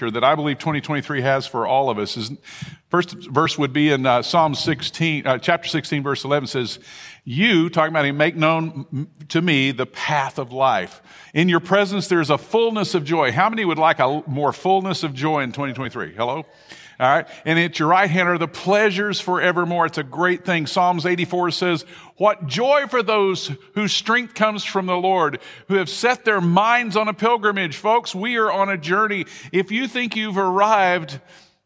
that I believe 2023 has for all of us is first verse would be in uh, Psalm 16, uh, chapter 16, verse 11 says, You, talking about him, make known to me the path of life. In your presence, there's a fullness of joy. How many would like a more fullness of joy in 2023? Hello? All right. And at your right hand are the pleasures forevermore. It's a great thing. Psalms 84 says, what joy for those whose strength comes from the Lord, who have set their minds on a pilgrimage. Folks, we are on a journey. If you think you've arrived,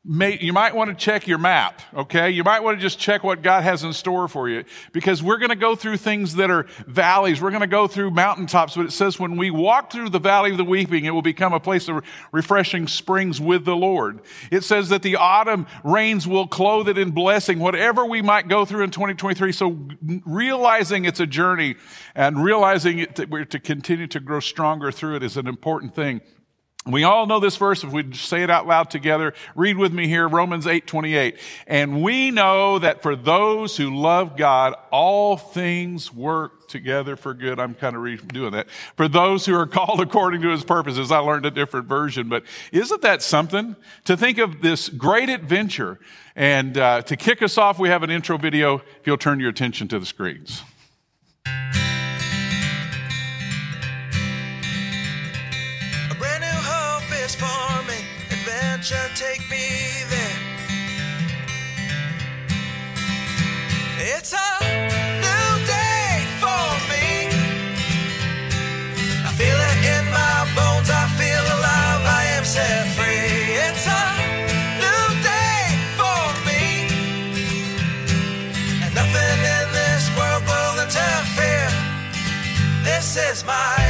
May, you might want to check your map, okay? You might want to just check what God has in store for you because we're going to go through things that are valleys. We're going to go through mountaintops, but it says when we walk through the valley of the weeping, it will become a place of refreshing springs with the Lord. It says that the autumn rains will clothe it in blessing, whatever we might go through in 2023. So realizing it's a journey and realizing it, that we're to continue to grow stronger through it is an important thing. We all know this verse if we say it out loud together. Read with me here, Romans 8, 28. And we know that for those who love God, all things work together for good. I'm kind of redoing that. For those who are called according to his purposes. I learned a different version, but isn't that something? To think of this great adventure. And uh, to kick us off, we have an intro video. If you'll turn your attention to the screens. Adventure, take me there. It's a new day for me. I feel it in my bones, I feel alive, I am set free. It's a new day for me. And nothing in this world will interfere. This is my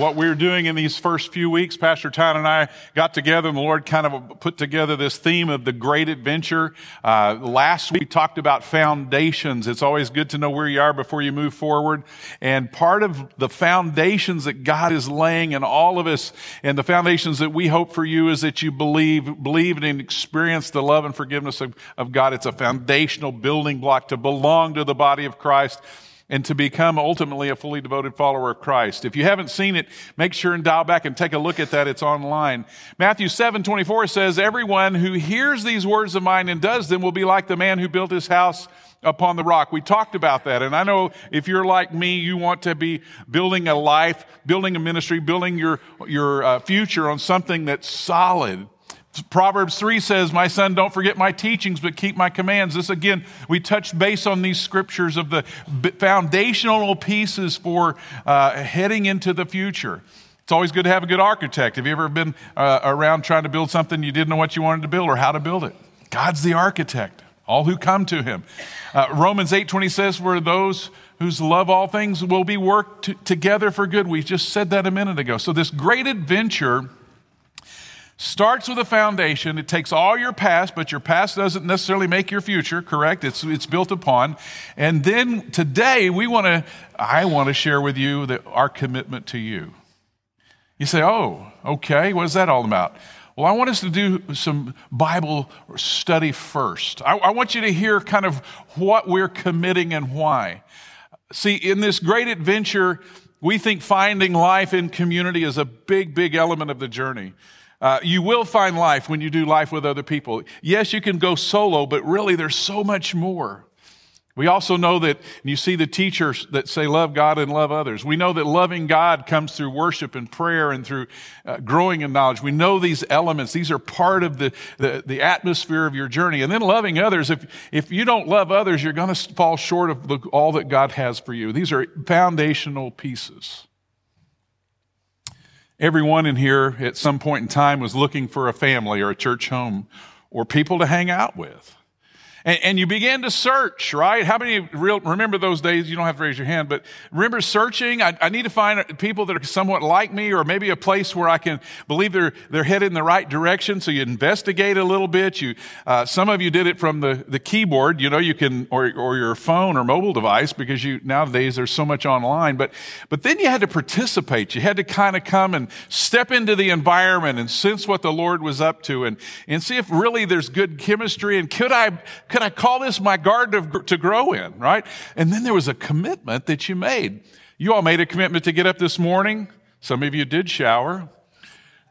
What we are doing in these first few weeks, Pastor Todd and I got together and the Lord kind of put together this theme of the great adventure. Uh, last week we talked about foundations. It's always good to know where you are before you move forward. And part of the foundations that God is laying in all of us and the foundations that we hope for you is that you believe, believe and experience the love and forgiveness of, of God. It's a foundational building block to belong to the body of Christ and to become ultimately a fully devoted follower of Christ. If you haven't seen it, make sure and dial back and take a look at that. It's online. Matthew 7 24 says, Everyone who hears these words of mine and does them will be like the man who built his house upon the rock. We talked about that. And I know if you're like me, you want to be building a life, building a ministry, building your, your uh, future on something that's solid. Proverbs 3 says, My son, don't forget my teachings, but keep my commands. This again, we touched base on these scriptures of the foundational pieces for uh, heading into the future. It's always good to have a good architect. Have you ever been uh, around trying to build something you didn't know what you wanted to build or how to build it? God's the architect, all who come to him. Uh, Romans 8 20 says, For those whose love all things will be worked together for good. We just said that a minute ago. So, this great adventure starts with a foundation. It takes all your past, but your past doesn't necessarily make your future, correct? It's, it's built upon. And then today, we want to, I want to share with you that our commitment to you. You say, oh, okay, what is that all about? Well, I want us to do some Bible study first. I, I want you to hear kind of what we're committing and why. See, in this great adventure, we think finding life in community is a big, big element of the journey. Uh, you will find life when you do life with other people. Yes, you can go solo, but really there's so much more. We also know that you see the teachers that say love God and love others. We know that loving God comes through worship and prayer and through uh, growing in knowledge. We know these elements. These are part of the, the, the atmosphere of your journey. And then loving others. If, if you don't love others, you're going to fall short of the, all that God has for you. These are foundational pieces. Everyone in here at some point in time was looking for a family or a church home or people to hang out with. And, and, you begin to search, right? How many real, remember those days? You don't have to raise your hand, but remember searching? I, I, need to find people that are somewhat like me or maybe a place where I can believe they're, they're headed in the right direction. So you investigate a little bit. You, uh, some of you did it from the, the keyboard, you know, you can, or, or your phone or mobile device because you, nowadays there's so much online. But, but then you had to participate. You had to kind of come and step into the environment and sense what the Lord was up to and, and see if really there's good chemistry and could I, could I call this my garden to, to grow in, right? And then there was a commitment that you made. You all made a commitment to get up this morning. Some of you did shower.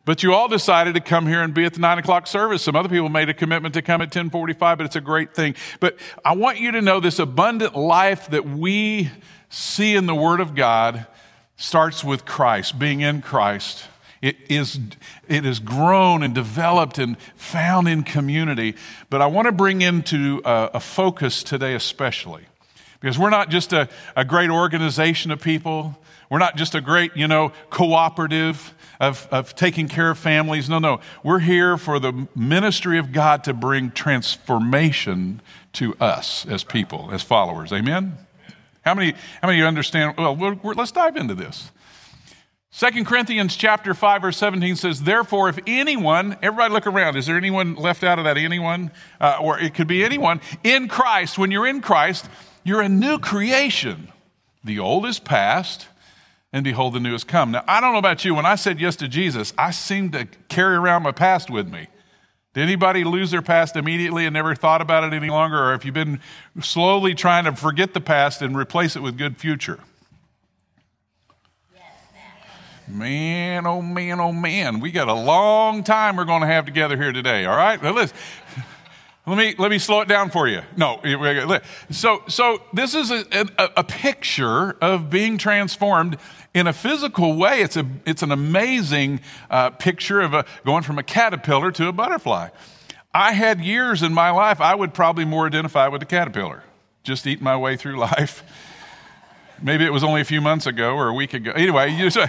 But you all decided to come here and be at the nine o'clock service. Some other people made a commitment to come at 1045, but it's a great thing. But I want you to know this abundant life that we see in the Word of God starts with Christ, being in Christ. It is, it is grown and developed and found in community. But I want to bring into a, a focus today, especially, because we're not just a, a great organization of people. We're not just a great, you know, cooperative of, of taking care of families. No, no. We're here for the ministry of God to bring transformation to us as people, as followers. Amen? How many, how many of you understand? Well, let's dive into this. Second Corinthians chapter 5 verse 17 says, Therefore, if anyone, everybody look around, is there anyone left out of that anyone? Uh, or it could be anyone, in Christ, when you're in Christ, you're a new creation. The old is past, and behold, the new has come. Now, I don't know about you, when I said yes to Jesus, I seemed to carry around my past with me. Did anybody lose their past immediately and never thought about it any longer? Or have you been slowly trying to forget the past and replace it with good future? Man, oh man, oh man, we got a long time we're going to have together here today. All right, now listen. Let me let me slow it down for you. No, so so this is a, a, a picture of being transformed in a physical way. It's a it's an amazing uh, picture of a, going from a caterpillar to a butterfly. I had years in my life I would probably more identify with the caterpillar, just eating my way through life Maybe it was only a few months ago or a week ago. Anyway, so,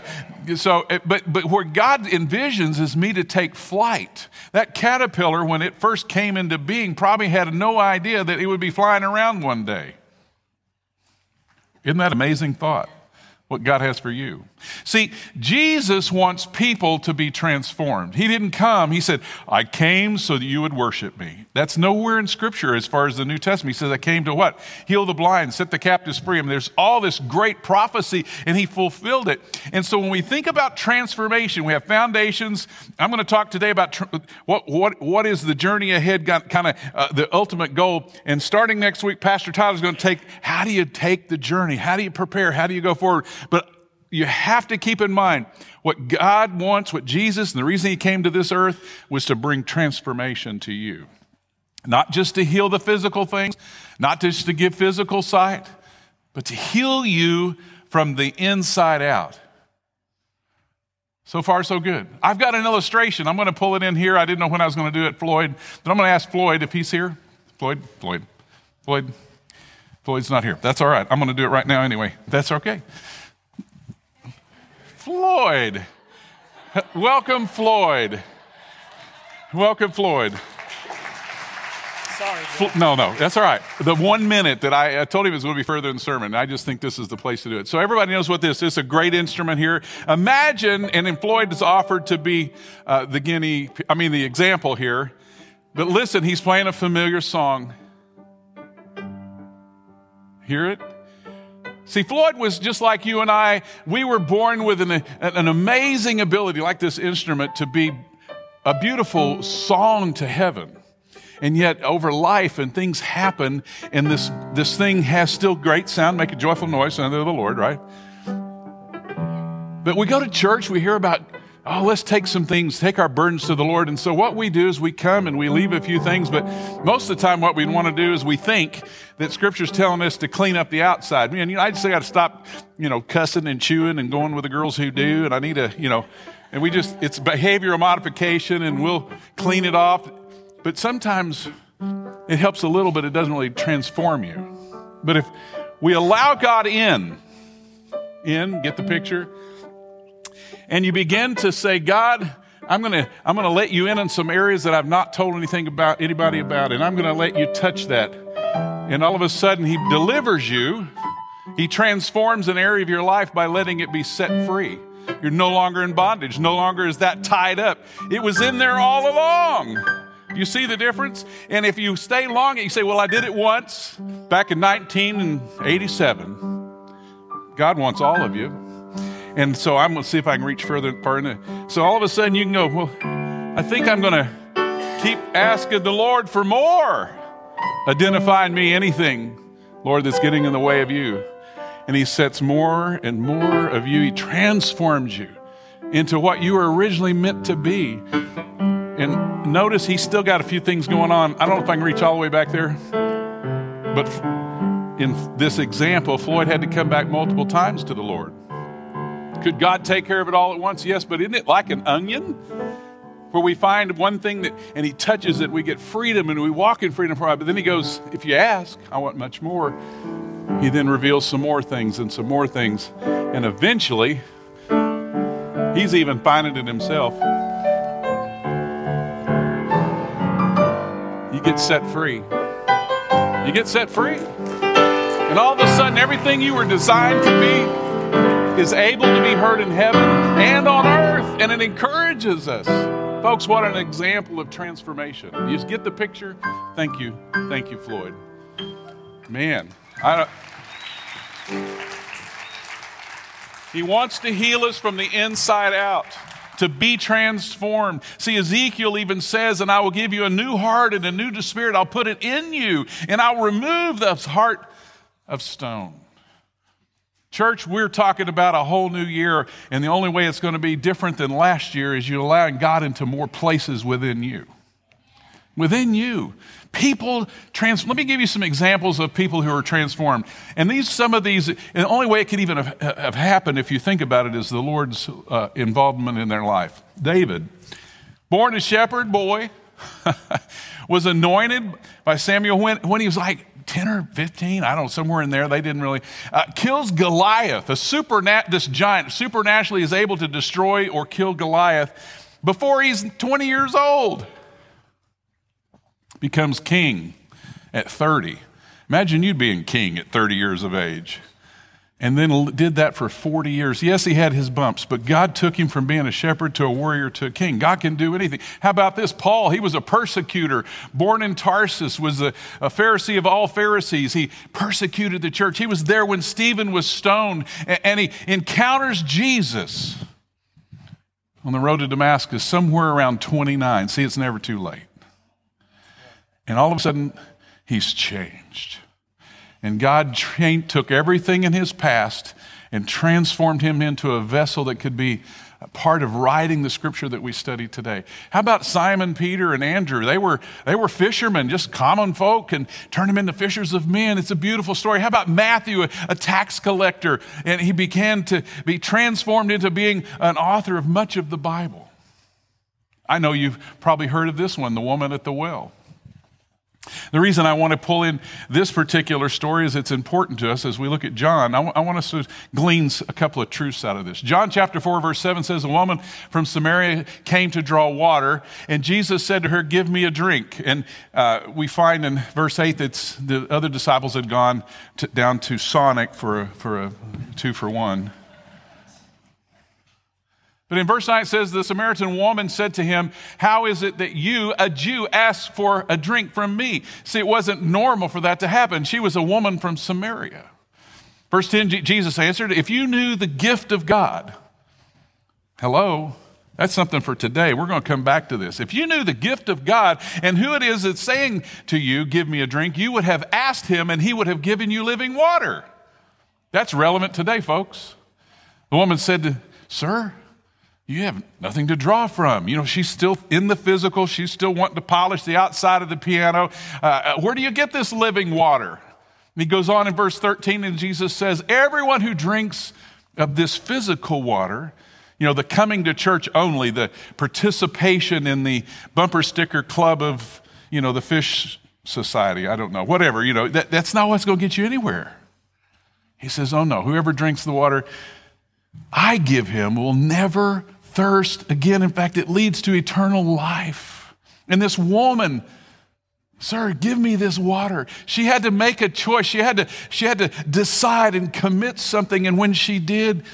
so but, but where God envisions is me to take flight. That caterpillar, when it first came into being, probably had no idea that it would be flying around one day. Isn't that amazing thought? What God has for you. See, Jesus wants people to be transformed. He didn't come, He said, I came so that you would worship me. That's nowhere in Scripture as far as the New Testament. He says, I came to what? Heal the blind, set the captives free. I mean, there's all this great prophecy, and He fulfilled it. And so when we think about transformation, we have foundations. I'm going to talk today about tr- what, what, what is the journey ahead, kind of uh, the ultimate goal. And starting next week, Pastor Todd is going to take how do you take the journey? How do you prepare? How do you go forward? But you have to keep in mind what God wants, what Jesus, and the reason He came to this earth was to bring transformation to you. Not just to heal the physical things, not just to give physical sight, but to heal you from the inside out. So far, so good. I've got an illustration. I'm going to pull it in here. I didn't know when I was going to do it, Floyd, but I'm going to ask Floyd if he's here. Floyd, Floyd, Floyd. Floyd's not here. That's all right. I'm going to do it right now anyway. That's okay. Floyd. Welcome, Floyd. Welcome, Floyd. Sorry. No, no, that's all right. The one minute that I, I told him it was going to be further in the sermon. I just think this is the place to do it. So everybody knows what this is. It's a great instrument here. Imagine, and Floyd is offered to be uh, the guinea, I mean the example here. But listen, he's playing a familiar song. Hear it? See, Floyd was just like you and I. We were born with an, an amazing ability, like this instrument, to be a beautiful song to heaven. And yet, over life and things happen, and this, this thing has still great sound, make a joyful noise unto the Lord, right? But we go to church, we hear about, oh, let's take some things, take our burdens to the Lord. And so, what we do is we come and we leave a few things, but most of the time, what we want to do is we think that Scripture's telling us to clean up the outside. And you know, I just got to stop, you know, cussing and chewing and going with the girls who do, and I need to, you know, and we just, it's behavioral modification, and we'll clean it off. But sometimes it helps a little, but it doesn't really transform you. But if we allow God in, in, get the picture, and you begin to say, God, I'm going to I'm going to let you in in some areas that I've not told anything about anybody about and I'm going to let you touch that. And all of a sudden he delivers you. He transforms an area of your life by letting it be set free. You're no longer in bondage. No longer is that tied up. It was in there all along. You see the difference? And if you stay long, and you say, Well, I did it once back in 1987. God wants all of you. And so I'm going to see if I can reach further. further. So all of a sudden you can go, Well, I think I'm going to keep asking the Lord for more. Identify in me anything, Lord, that's getting in the way of you. And He sets more and more of you. He transforms you into what you were originally meant to be. And notice he's still got a few things going on. I don't know if I can reach all the way back there, but in this example, Floyd had to come back multiple times to the Lord. Could God take care of it all at once? Yes, but isn't it like an onion? Where we find one thing that, and he touches it, we get freedom and we walk in freedom for. But then he goes, If you ask, I want much more. He then reveals some more things and some more things. And eventually, he's even finding it himself. you get set free. You get set free. And all of a sudden, everything you were designed to be is able to be heard in heaven and on earth, and it encourages us. Folks, what an example of transformation. You just get the picture? Thank you. Thank you, Floyd. Man, I, he wants to heal us from the inside out to be transformed. See, Ezekiel even says, And I will give you a new heart and a new spirit. I'll put it in you, and I'll remove the heart of stone. Church, we're talking about a whole new year, and the only way it's going to be different than last year is you allowing God into more places within you. Within you. People trans. Let me give you some examples of people who are transformed. And these, some of these, and the only way it could even have, have happened, if you think about it, is the Lord's uh, involvement in their life. David, born a shepherd boy, was anointed by Samuel when, when he was like 10 or 15, I don't know, somewhere in there. They didn't really. Uh, kills Goliath, a supernat, this giant, supernaturally is able to destroy or kill Goliath before he's 20 years old becomes king at 30. Imagine you being king at 30 years of age. And then did that for 40 years. Yes, he had his bumps, but God took him from being a shepherd to a warrior to a king. God can do anything. How about this? Paul, he was a persecutor, born in Tarsus, was a, a Pharisee of all Pharisees. He persecuted the church. He was there when Stephen was stoned, and, and he encounters Jesus on the road to Damascus somewhere around 29. See, it's never too late. And all of a sudden, he's changed. And God tra- took everything in his past and transformed him into a vessel that could be part of writing the scripture that we study today. How about Simon, Peter, and Andrew? They were, they were fishermen, just common folk, and turned them into fishers of men. It's a beautiful story. How about Matthew, a tax collector, and he began to be transformed into being an author of much of the Bible? I know you've probably heard of this one, the woman at the well. The reason I want to pull in this particular story is it's important to us as we look at John. I, w- I want us to glean a couple of truths out of this. John chapter 4, verse 7 says, A woman from Samaria came to draw water, and Jesus said to her, Give me a drink. And uh, we find in verse 8 that the other disciples had gone to, down to Sonic for a, for a two for one. But in verse 9 it says, The Samaritan woman said to him, How is it that you, a Jew, ask for a drink from me? See, it wasn't normal for that to happen. She was a woman from Samaria. Verse 10, Jesus answered, If you knew the gift of God, hello, that's something for today. We're going to come back to this. If you knew the gift of God and who it is that's saying to you, Give me a drink, you would have asked him and he would have given you living water. That's relevant today, folks. The woman said, Sir, you have nothing to draw from. You know, she's still in the physical, she's still wanting to polish the outside of the piano. Uh, uh where do you get this living water? And he goes on in verse 13, and Jesus says, Everyone who drinks of this physical water, you know, the coming to church only, the participation in the bumper sticker club of, you know, the fish society, I don't know, whatever, you know, that, that's not what's going to get you anywhere. He says, Oh no, whoever drinks the water I give him will never thirst again. In fact, it leads to eternal life. And this woman, Sir, give me this water. She had to make a choice. She had to, she had to decide and commit something. And when she did,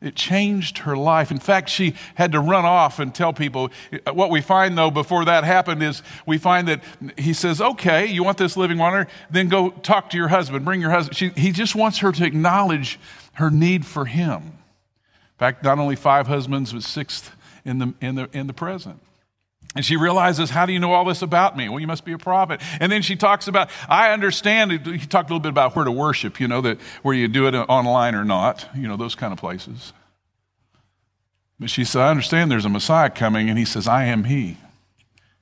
it changed her life. In fact, she had to run off and tell people. What we find, though, before that happened is we find that he says, Okay, you want this living water? Then go talk to your husband. Bring your husband. She, he just wants her to acknowledge her need for him. Fact, not only five husbands, but sixth in the, in the, in the present. And she realizes, How do you know all this about me? Well, you must be a prophet. And then she talks about, I understand. He talked a little bit about where to worship, you know, that where you do it online or not, you know, those kind of places. But she said, I understand there's a Messiah coming. And he says, I am he.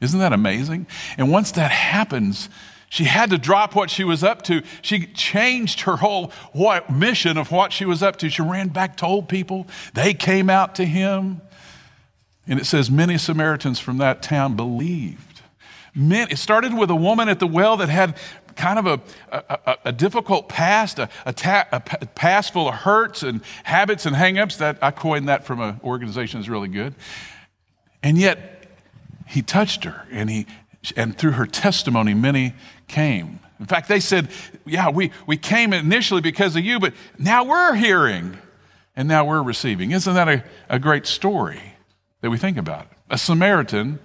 Isn't that amazing? And once that happens, she had to drop what she was up to. She changed her whole what, mission of what she was up to. She ran back, told people. They came out to him. And it says many Samaritans from that town believed. it started with a woman at the well that had kind of a, a, a difficult past, a, ta- a, past full of hurts and habits and hangups. That I coined that from an organization that's really good. And yet, he touched her, and he and through her testimony, many came. In fact, they said, Yeah, we, we came initially because of you, but now we're hearing and now we're receiving. Isn't that a, a great story? that we think about. A Samaritan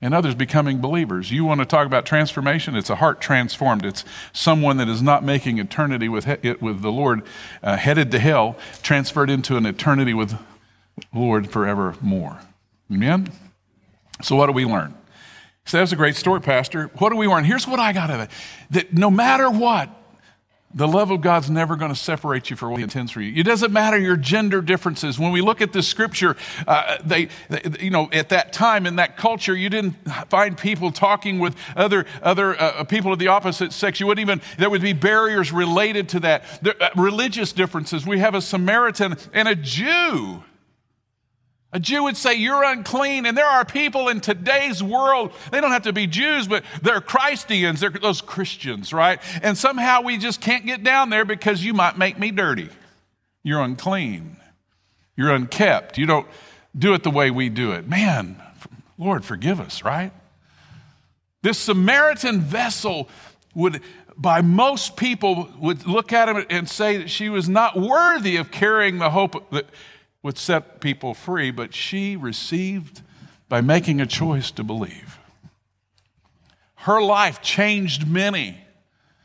and others becoming believers. You want to talk about transformation? It's a heart transformed. It's someone that is not making eternity with, with the Lord uh, headed to hell, transferred into an eternity with the Lord forevermore. Amen? So, what do we learn? So that was a great story, Pastor. What do we learn? Here's what I got out of it that no matter what, the love of God's never going to separate you for what He intends for you. It doesn't matter your gender differences. When we look at this scripture, uh, they, they, you know, at that time in that culture, you didn't find people talking with other other uh, people of the opposite sex. You wouldn't even there would be barriers related to that. Uh, religious differences. We have a Samaritan and a Jew a Jew would say, You're unclean. And there are people in today's world, they don't have to be Jews, but they're Christians, they're those Christians, right? And somehow we just can't get down there because you might make me dirty. You're unclean. You're unkept. You don't do it the way we do it. Man, Lord, forgive us, right? This Samaritan vessel would, by most people, would look at him and say that she was not worthy of carrying the hope that would set people free, but she received by making a choice to believe. Her life changed many.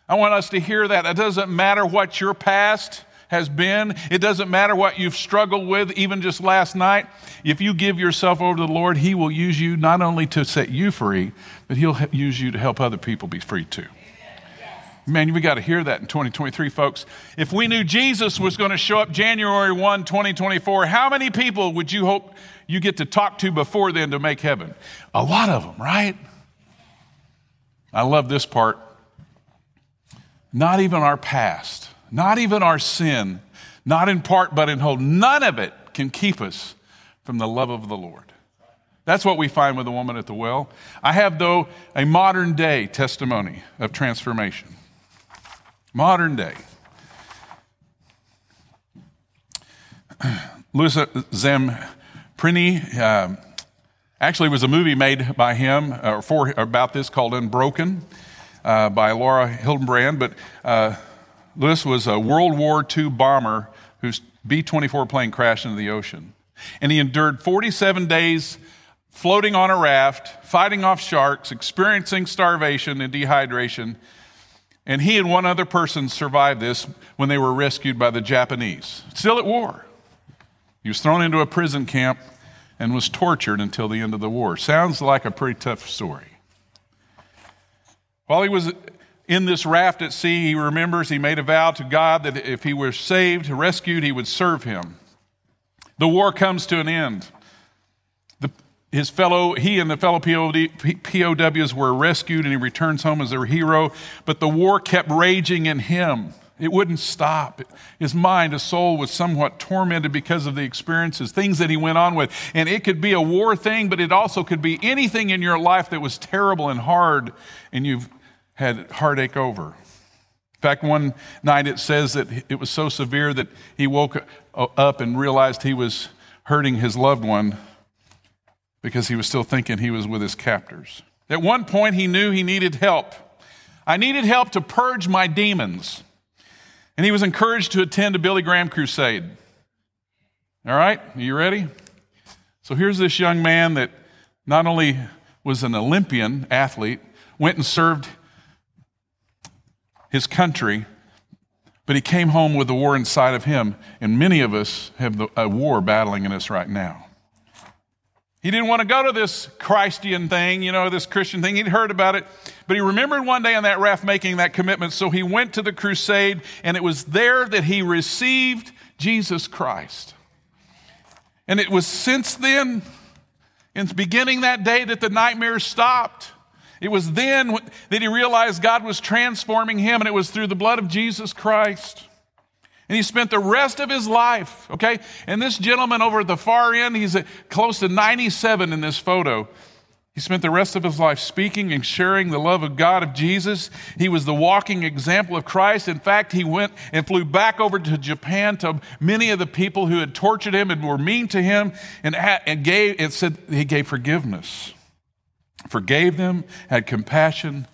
I want us to hear that. It doesn't matter what your past has been, it doesn't matter what you've struggled with, even just last night. If you give yourself over to the Lord, He will use you not only to set you free, but He'll use you to help other people be free too. Man, we got to hear that in 2023, folks. If we knew Jesus was going to show up January 1, 2024, how many people would you hope you get to talk to before then to make heaven? A lot of them, right? I love this part. Not even our past, not even our sin, not in part but in whole, none of it can keep us from the love of the Lord. That's what we find with the woman at the well. I have, though, a modern day testimony of transformation. Modern day. Louis Zamperini, uh, actually, was a movie made by him uh, for, about this called Unbroken uh, by Laura Hillenbrand. But uh, Louis was a World War II bomber whose B 24 plane crashed into the ocean. And he endured 47 days floating on a raft, fighting off sharks, experiencing starvation and dehydration. And he and one other person survived this when they were rescued by the Japanese. Still at war. He was thrown into a prison camp and was tortured until the end of the war. Sounds like a pretty tough story. While he was in this raft at sea, he remembers he made a vow to God that if he were saved, rescued, he would serve him. The war comes to an end. His fellow, he and the fellow POWs were rescued, and he returns home as their hero. But the war kept raging in him. It wouldn't stop. His mind, his soul was somewhat tormented because of the experiences, things that he went on with. And it could be a war thing, but it also could be anything in your life that was terrible and hard and you've had heartache over. In fact, one night it says that it was so severe that he woke up and realized he was hurting his loved one because he was still thinking he was with his captors. At one point, he knew he needed help. I needed help to purge my demons. And he was encouraged to attend a Billy Graham crusade. All right, are you ready? So here's this young man that not only was an Olympian athlete, went and served his country, but he came home with a war inside of him, and many of us have the, a war battling in us right now. He didn't want to go to this Christian thing, you know, this Christian thing. He'd heard about it, but he remembered one day on that raft making that commitment, so he went to the crusade, and it was there that he received Jesus Christ. And it was since then, in beginning that day, that the nightmares stopped. It was then that he realized God was transforming him, and it was through the blood of Jesus Christ. And he spent the rest of his life, okay? And this gentleman over at the far end, he's close to 97 in this photo. He spent the rest of his life speaking and sharing the love of God of Jesus. He was the walking example of Christ. In fact, he went and flew back over to Japan to many of the people who had tortured him and were mean to him and, and gave and said he gave forgiveness forgave them, had compassion.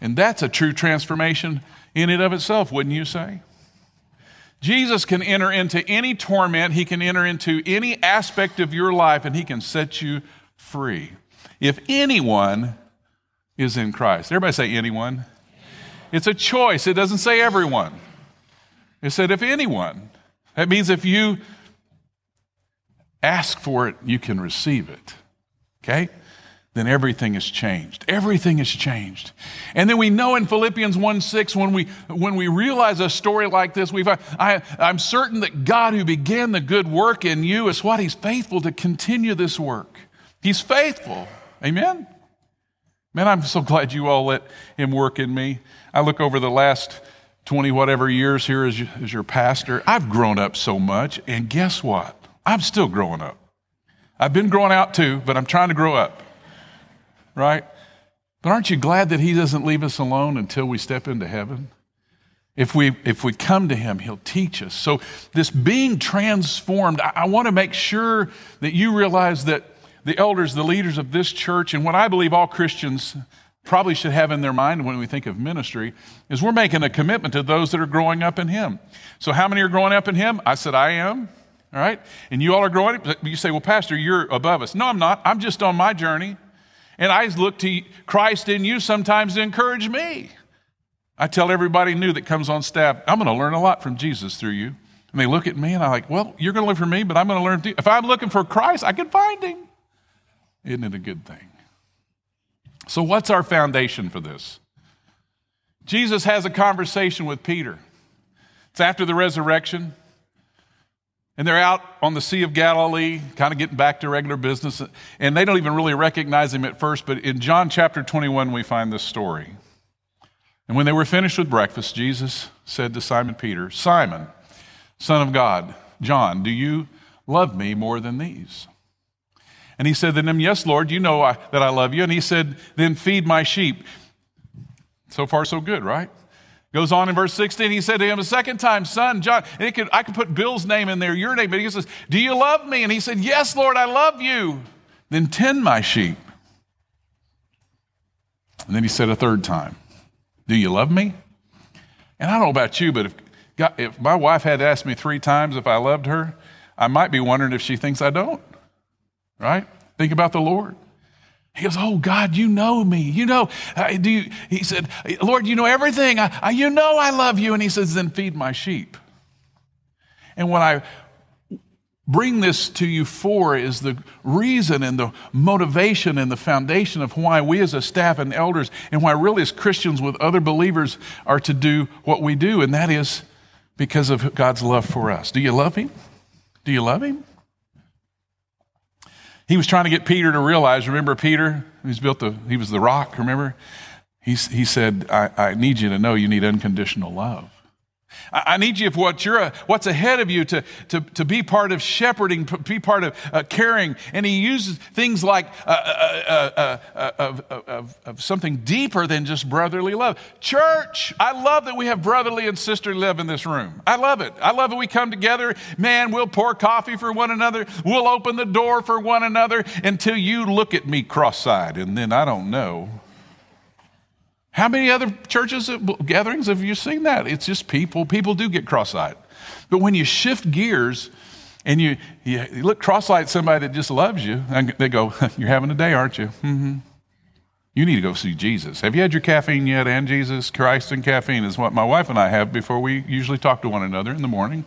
And that's a true transformation in and of itself, wouldn't you say? Jesus can enter into any torment, he can enter into any aspect of your life, and he can set you free. If anyone is in Christ, everybody say anyone. It's a choice, it doesn't say everyone. It said if anyone. That means if you ask for it, you can receive it. Okay? Then everything has changed. Everything has changed. And then we know in Philippians 1 6, when we, when we realize a story like this, we find, I, I'm certain that God who began the good work in you is what He's faithful to continue this work. He's faithful. Amen? Man, I'm so glad you all let Him work in me. I look over the last 20 whatever years here as, as your pastor. I've grown up so much, and guess what? I'm still growing up. I've been growing out too, but I'm trying to grow up right? But aren't you glad that He doesn't leave us alone until we step into heaven? If we, if we come to Him, He'll teach us. So, this being transformed, I, I want to make sure that you realize that the elders, the leaders of this church, and what I believe all Christians probably should have in their mind when we think of ministry is we're making a commitment to those that are growing up in Him. So, how many are growing up in Him? I said, I am. All right? And you all are growing up. You say, well, Pastor, you're above us. No, I'm not. I'm just on my journey. And I look to Christ in you sometimes to encourage me. I tell everybody new that comes on staff, I'm going to learn a lot from Jesus through you. And they look at me and I'm like, well, you're going to learn from me, but I'm going to learn. If I'm looking for Christ, I can find him. Isn't it a good thing? So, what's our foundation for this? Jesus has a conversation with Peter. It's after the resurrection. And they're out on the Sea of Galilee, kind of getting back to regular business. And they don't even really recognize him at first. But in John chapter 21, we find this story. And when they were finished with breakfast, Jesus said to Simon Peter, Simon, son of God, John, do you love me more than these? And he said to them, Yes, Lord, you know I, that I love you. And he said, Then feed my sheep. So far, so good, right? Goes on in verse 16, he said to him a second time, Son, John, and could, I could put Bill's name in there, your name, but he says, Do you love me? And he said, Yes, Lord, I love you. Then tend my sheep. And then he said a third time, Do you love me? And I don't know about you, but if, God, if my wife had asked me three times if I loved her, I might be wondering if she thinks I don't. Right? Think about the Lord. He goes, Oh, God, you know me. You know, uh, do you, he said, Lord, you know everything. I, I, you know I love you. And he says, Then feed my sheep. And what I bring this to you for is the reason and the motivation and the foundation of why we as a staff and elders and why really as Christians with other believers are to do what we do. And that is because of God's love for us. Do you love Him? Do you love Him? He was trying to get Peter to realize, remember Peter? He's built the, he was the rock, remember? He, he said, I, I need you to know you need unconditional love. I need you, if what you're, what's ahead of you, to, to, to be part of shepherding, be part of uh, caring. And he uses things like uh, uh, uh, of, of, of, something deeper than just brotherly love. Church, I love that we have brotherly and sisterly love in this room. I love it. I love that we come together. Man, we'll pour coffee for one another. We'll open the door for one another until you look at me cross eyed. And then I don't know how many other churches, uh, gatherings have you seen that? It's just people. People do get cross eyed. But when you shift gears and you, you look cross eyed at somebody that just loves you, and they go, You're having a day, aren't you? Mm-hmm. You need to go see Jesus. Have you had your caffeine yet? And Jesus, Christ, and caffeine is what my wife and I have before we usually talk to one another in the morning.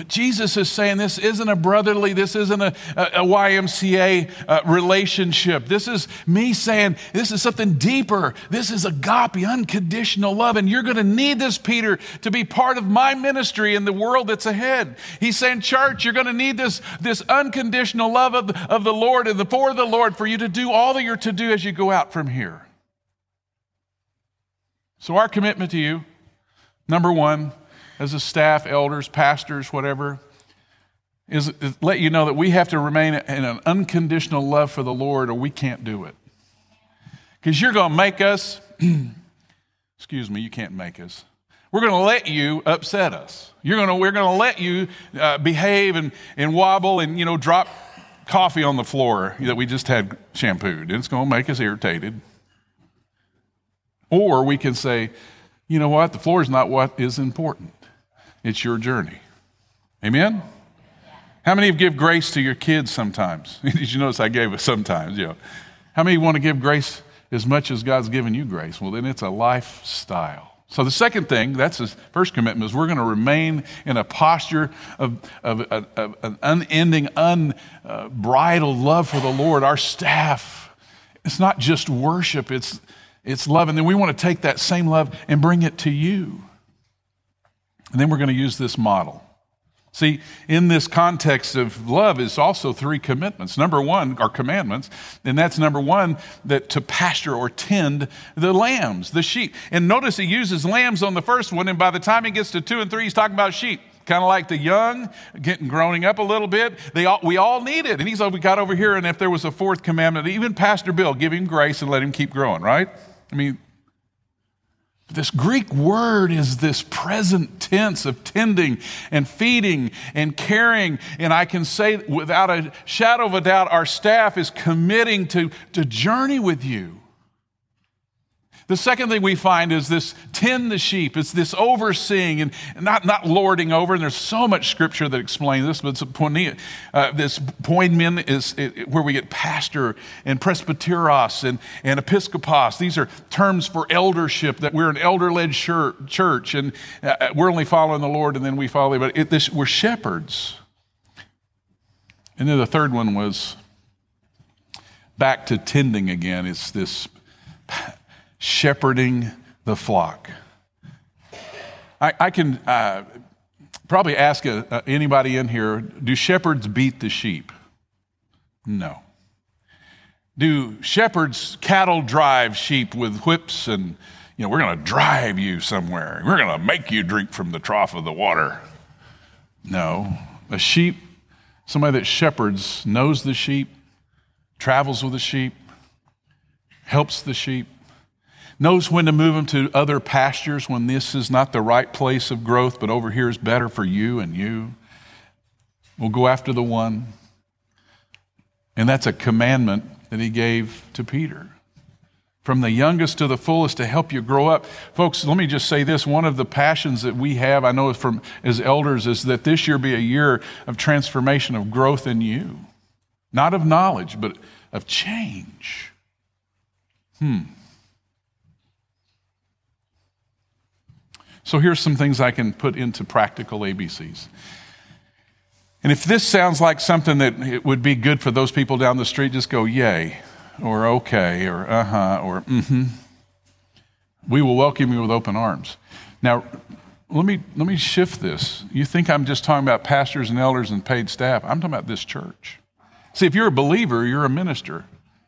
But Jesus is saying this isn't a brotherly, this isn't a, a, YMCA uh, relationship. This is me saying this is something deeper. This is agape, unconditional love. And you're going to need this, Peter, to be part of my ministry in the world that's ahead. He's saying, church, you're going to need this, this unconditional love of of the Lord and the, for the Lord for you to do all that you're to do as you go out from here. So, our commitment to you, number one, as a staff, elders, pastors, whatever, is, is let you know that we have to remain in an unconditional love for the Lord or we can't do it. Because you're going to make us, excuse me, you can't make us. We're going to let you upset us. You're going to, we're going to let you uh, behave and, and wobble and, you know, drop coffee on the floor that we just had shampooed. It's going to make us irritated. Or we can say, you know what? The floor is not what is important. It's your journey. Amen? How many give grace to your kids sometimes? Did you notice I gave it sometimes? Yeah. How many want to give grace as much as God's given you grace? Well, then it's a lifestyle. So the second thing, that's the first commitment, is we're going to remain in a posture of, of, of, of an unending, unbridled uh, love for the Lord. Our staff, it's not just worship, it's, it's love. And then we want to take that same love and bring it to you. And then we're going to use this model. See, in this context of love is also three commitments. Number one are commandments, and that's number one that to pasture or tend the lambs, the sheep. And notice he uses lambs on the first one, and by the time he gets to two and three, he's talking about sheep. Kind of like the young, getting growing up a little bit. They all, we all need it. And he's like, we got over here, and if there was a fourth commandment, even Pastor Bill, give him grace and let him keep growing, right? I mean, this Greek word is this present tense of tending and feeding and caring. And I can say without a shadow of a doubt, our staff is committing to, to journey with you. The second thing we find is this tend the sheep. It's this overseeing and not, not lording over. And there's so much scripture that explains this, but it's a uh, this poimen is it, where we get pastor and presbyteros and, and episcopos. These are terms for eldership, that we're an elder-led church and uh, we're only following the Lord and then we follow, but it, this, we're shepherds. And then the third one was back to tending again. It's this shepherding the flock. I, I can uh, probably ask a, uh, anybody in here do shepherds beat the sheep? No. Do shepherds cattle drive sheep with whips and, you know, we're going to drive you somewhere. We're going to make you drink from the trough of the water. No. A sheep Somebody that shepherds, knows the sheep, travels with the sheep, helps the sheep, knows when to move them to other pastures when this is not the right place of growth, but over here is better for you and you. We'll go after the one. And that's a commandment that he gave to Peter. From the youngest to the fullest to help you grow up. Folks, let me just say this. One of the passions that we have, I know from as elders, is that this year be a year of transformation, of growth in you. Not of knowledge, but of change. Hmm. So here's some things I can put into practical ABCs. And if this sounds like something that it would be good for those people down the street, just go yay, or okay, or uh huh, or mm hmm. We will welcome you with open arms. Now, let me, let me shift this. You think I'm just talking about pastors and elders and paid staff. I'm talking about this church. See, if you're a believer, you're a minister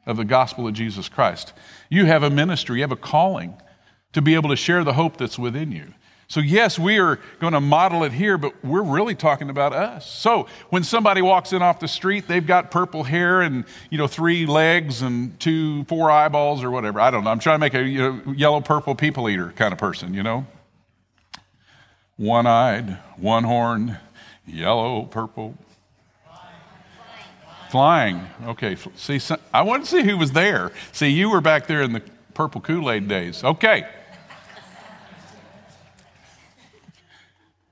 of the gospel of Jesus Christ. You have a ministry, you have a calling to be able to share the hope that's within you. So, yes, we are going to model it here, but we're really talking about us. So, when somebody walks in off the street, they've got purple hair and, you know, three legs and two, four eyeballs or whatever. I don't know. I'm trying to make a you know, yellow, purple people eater kind of person, you know? One eyed, one horned, yellow, purple. Flying. Okay. See, I want to see who was there. See, you were back there in the purple Kool Aid days. Okay.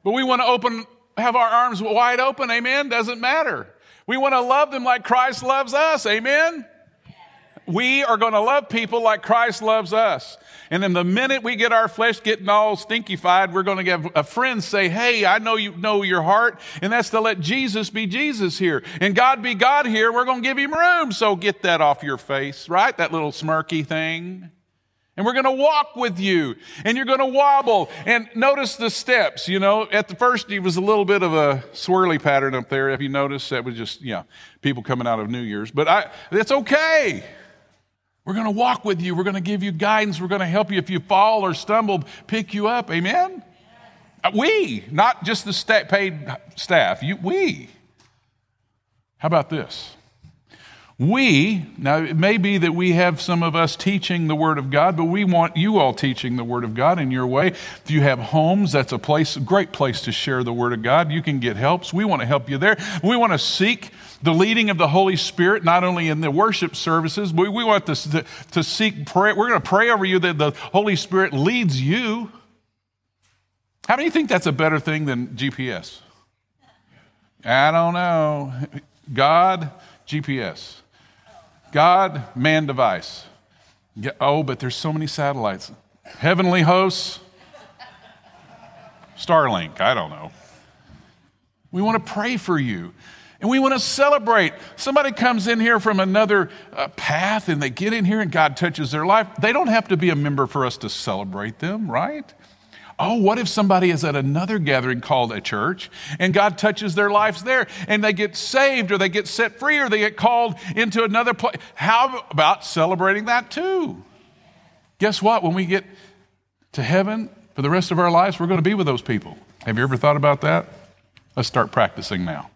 But we want to open, have our arms wide open, amen? Doesn't matter. We want to love them like Christ loves us, amen? We are going to love people like Christ loves us. And then the minute we get our flesh getting all stinkified, we're going to get a friend say, Hey, I know you know your heart. And that's to let Jesus be Jesus here. And God be God here. We're going to give him room. So get that off your face, right? That little smirky thing and we're going to walk with you and you're going to wobble. And notice the steps you know? At the first it was a little bit of a swirly pattern up there. If you notice that was just yeah people coming out of new year's. But i it's okay. We're going to walk with you. We're going to give you guidance. We're going to help you. If you fall or stumble pick you up. Amen? Uh, we not just the paid staff. You we. How about this we, now it may be that we have some of us teaching the Word of God, but we want you all teaching the Word of God in your way. If you have homes, that's a place, a great place to share the Word of God. You can get helps. We want to help you there. We want to seek the leading of the Holy Spirit, not only in the worship services, but we want to, to, seek prayer. We're going to pray over you that the Holy Spirit leads you. How many think that's a better thing than GPS? I don't know. God, GPS. God, man device. Oh, but there's so many satellites. Heavenly hosts, Starlink, I don't know. We want to pray for you. And we want to celebrate. Somebody comes in here from another uh, path and they get in here and God touches their life. They don't have to be a member for us to celebrate them, right? Oh, what if somebody is at another gathering called a church and God touches their lives there and they get saved or they get set free or they get called into another place? How about celebrating that too? Guess what? When we get to heaven for the rest of our lives, we're going to be with those people. Have you ever thought about that? Let's start practicing now.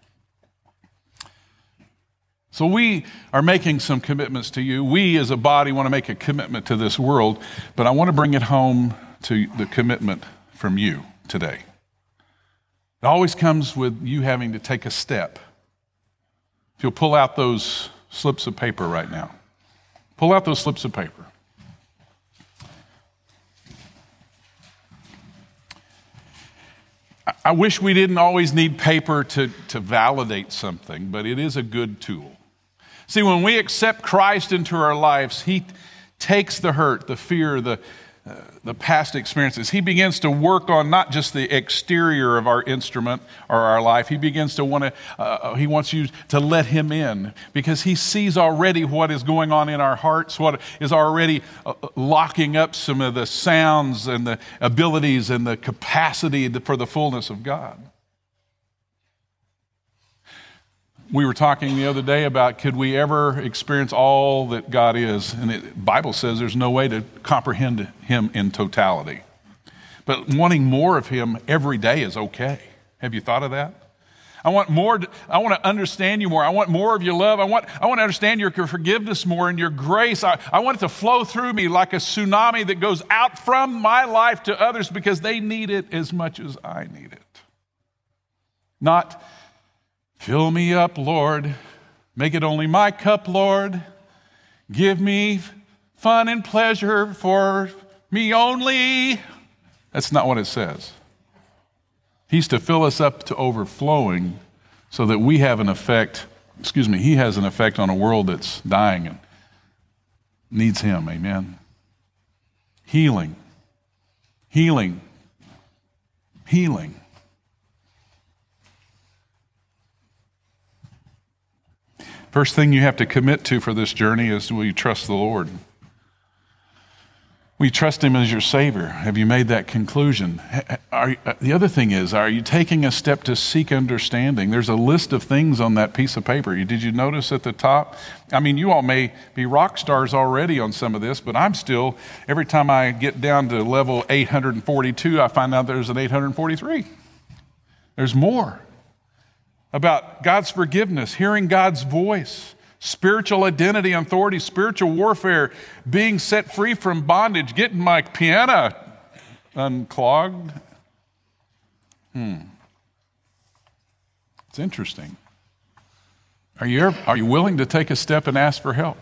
So, we are making some commitments to you. We as a body want to make a commitment to this world, but I want to bring it home to the commitment from you today. It always comes with you having to take a step. If you'll pull out those slips of paper right now, pull out those slips of paper. I wish we didn't always need paper to, to validate something, but it is a good tool. See, when we accept Christ into our lives, He takes the hurt, the fear, the, the past experiences. He begins to work on not just the exterior of our instrument or our life. He begins to want to, uh, uh, he wants you to let him in because he sees already what is going on in our hearts, what is already uh, locking up some of the sounds and the abilities and the capacity for the fullness of God. We were talking the other day about could we ever experience all that God is? And the Bible says there's no way to comprehend Him in totality. But wanting more of Him every day is okay. Have you thought of that? I want more. I want to understand you more. I want more of your love. I want, I want to understand your forgiveness more and your grace. I, I want it to flow through me like a tsunami that goes out from my life to others because they need it as much as I need it. Not, fill me up, Lord. Make it only my cup, Lord. Give me fun and pleasure for me only. That's not what it says. He's to fill us up to overflowing so that we have an effect, excuse me, He has an effect on a world that's dying and needs Him. Amen. Healing. Healing. Healing. First thing you have to commit to for this journey is will you trust the Lord? We trust Him as your Savior. Have you made that conclusion? Are, uh, the other thing is, are you taking a step to seek understanding? There's a list of things on that piece of paper. Did you notice at the top? I mean, you all may be rock stars already on some of this, but I'm still, every time I get down to level 842, I find out there's an 843. There's more about God's forgiveness, hearing God's voice spiritual identity authority, spiritual warfare, being set free from bondage, getting my piano unclogged. Hmm. It's interesting. Are you, are you willing to take a step and ask for help?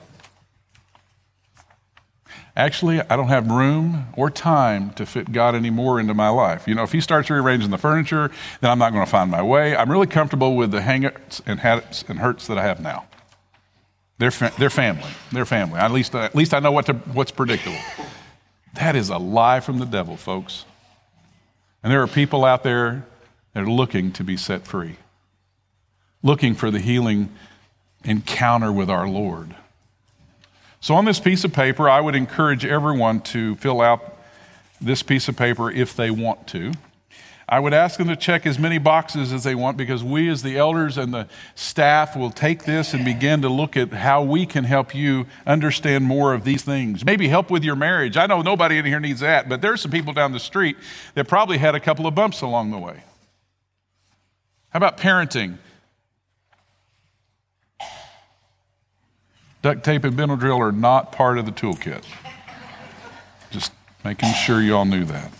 Actually, I don't have room or time to fit God anymore into my life. You know, if He starts rearranging the furniture, then I'm not going to find my way. I'm really comfortable with the hangups and hats and hurts that I have now. They're, fa- they're family. They're family. At least, at least I know what to, what's predictable. That is a lie from the devil, folks. And there are people out there that are looking to be set free, looking for the healing encounter with our Lord. So, on this piece of paper, I would encourage everyone to fill out this piece of paper if they want to. I would ask them to check as many boxes as they want because we, as the elders and the staff, will take this and begin to look at how we can help you understand more of these things. Maybe help with your marriage. I know nobody in here needs that, but there's some people down the street that probably had a couple of bumps along the way. How about parenting? Duct tape and Benadryl are not part of the toolkit. Just making sure you all knew that.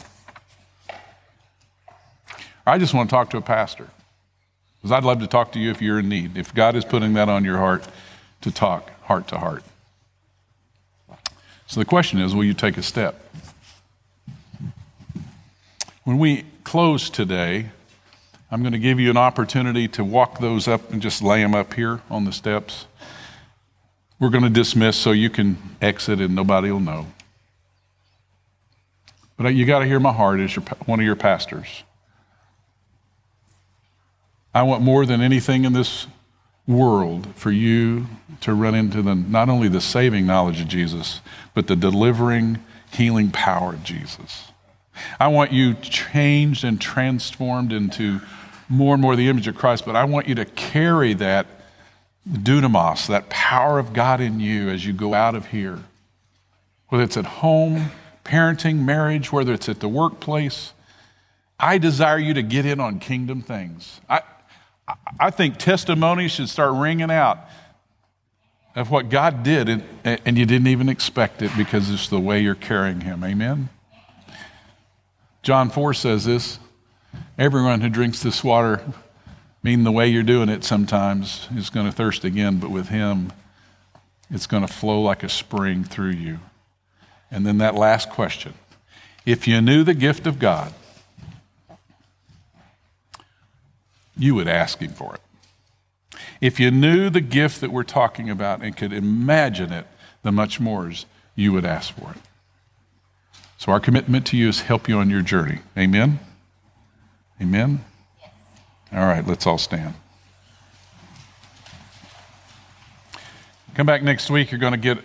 I just want to talk to a pastor. Because I'd love to talk to you if you're in need, if God is putting that on your heart to talk heart to heart. So the question is will you take a step? When we close today, I'm going to give you an opportunity to walk those up and just lay them up here on the steps. We're going to dismiss so you can exit and nobody will know. But you got to hear my heart as your, one of your pastors. I want more than anything in this world for you to run into the, not only the saving knowledge of Jesus, but the delivering, healing power of Jesus. I want you changed and transformed into more and more the image of Christ, but I want you to carry that dunamis, that power of God in you as you go out of here. Whether it's at home, parenting, marriage, whether it's at the workplace, I desire you to get in on kingdom things. I, I think testimonies should start ringing out of what God did, and, and you didn't even expect it because it's the way you're carrying Him. Amen? John 4 says this Everyone who drinks this water, mean the way you're doing it sometimes, is going to thirst again, but with Him, it's going to flow like a spring through you. And then that last question if you knew the gift of God, you would ask Him for it. If you knew the gift that we're talking about and could imagine it, the much mores, you would ask for it. So our commitment to you is help you on your journey. Amen? Amen? All right, let's all stand. Come back next week. You're going to get,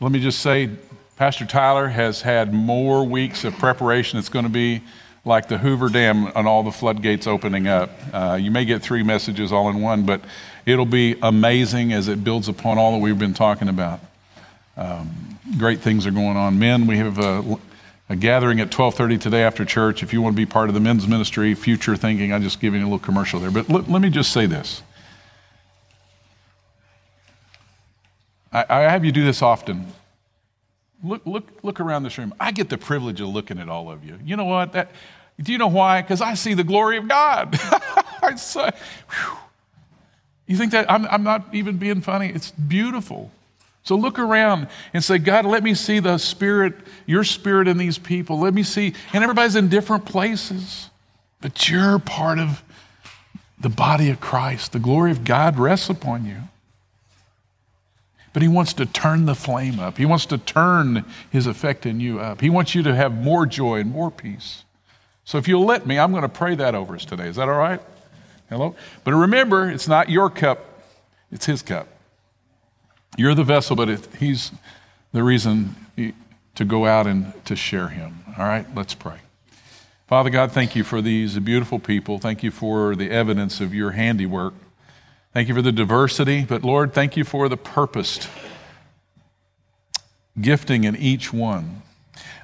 let me just say, Pastor Tyler has had more weeks of preparation. It's going to be like the Hoover Dam and all the floodgates opening up. Uh, you may get three messages all in one, but it'll be amazing as it builds upon all that we've been talking about. Um, great things are going on. Men, we have uh, a gathering at 12:30 today after church. If you want to be part of the men's ministry, future thinking, I'm just giving you a little commercial there. But let, let me just say this. I, I have you do this often. Look, look, look around this room. I get the privilege of looking at all of you. You know what? That, do you know why? Because I see the glory of God. I so, you think that I'm, I'm not even being funny? It's beautiful. So look around and say, God, let me see the spirit, your spirit in these people. Let me see. And everybody's in different places, but you're part of the body of Christ. The glory of God rests upon you. But He wants to turn the flame up. He wants to turn His effect in you up. He wants you to have more joy and more peace. So if you'll let me, I'm going to pray that over us today. Is that all right? Hello? But remember, it's not your cup, it's His cup. You're the vessel, but it, He's the reason to go out and to share Him. All right, let's pray. Father God, thank you for these beautiful people. Thank you for the evidence of your handiwork. Thank you for the diversity, but Lord, thank you for the purposed gifting in each one.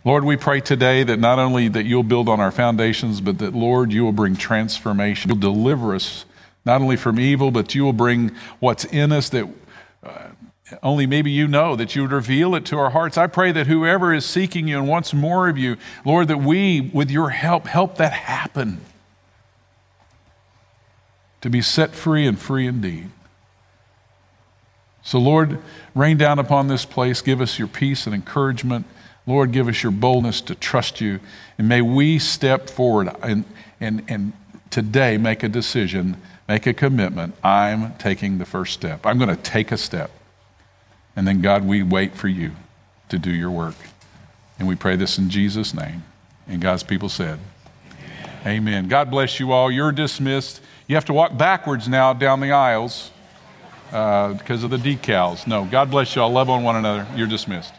Lord, we pray today that not only that you'll build on our foundations, but that, Lord, you will bring transformation. You'll deliver us not only from evil, but you will bring what's in us that only maybe you know, that you would reveal it to our hearts. I pray that whoever is seeking you and wants more of you, Lord, that we, with your help, help that happen. To be set free and free indeed. So, Lord, rain down upon this place. Give us your peace and encouragement. Lord, give us your boldness to trust you. And may we step forward and, and, and today make a decision, make a commitment. I'm taking the first step. I'm going to take a step. And then, God, we wait for you to do your work. And we pray this in Jesus' name. And God's people said, Amen. Amen. God bless you all. You're dismissed. You have to walk backwards now down the aisles uh, because of the decals. No, God bless you all. Love on one another. You're dismissed.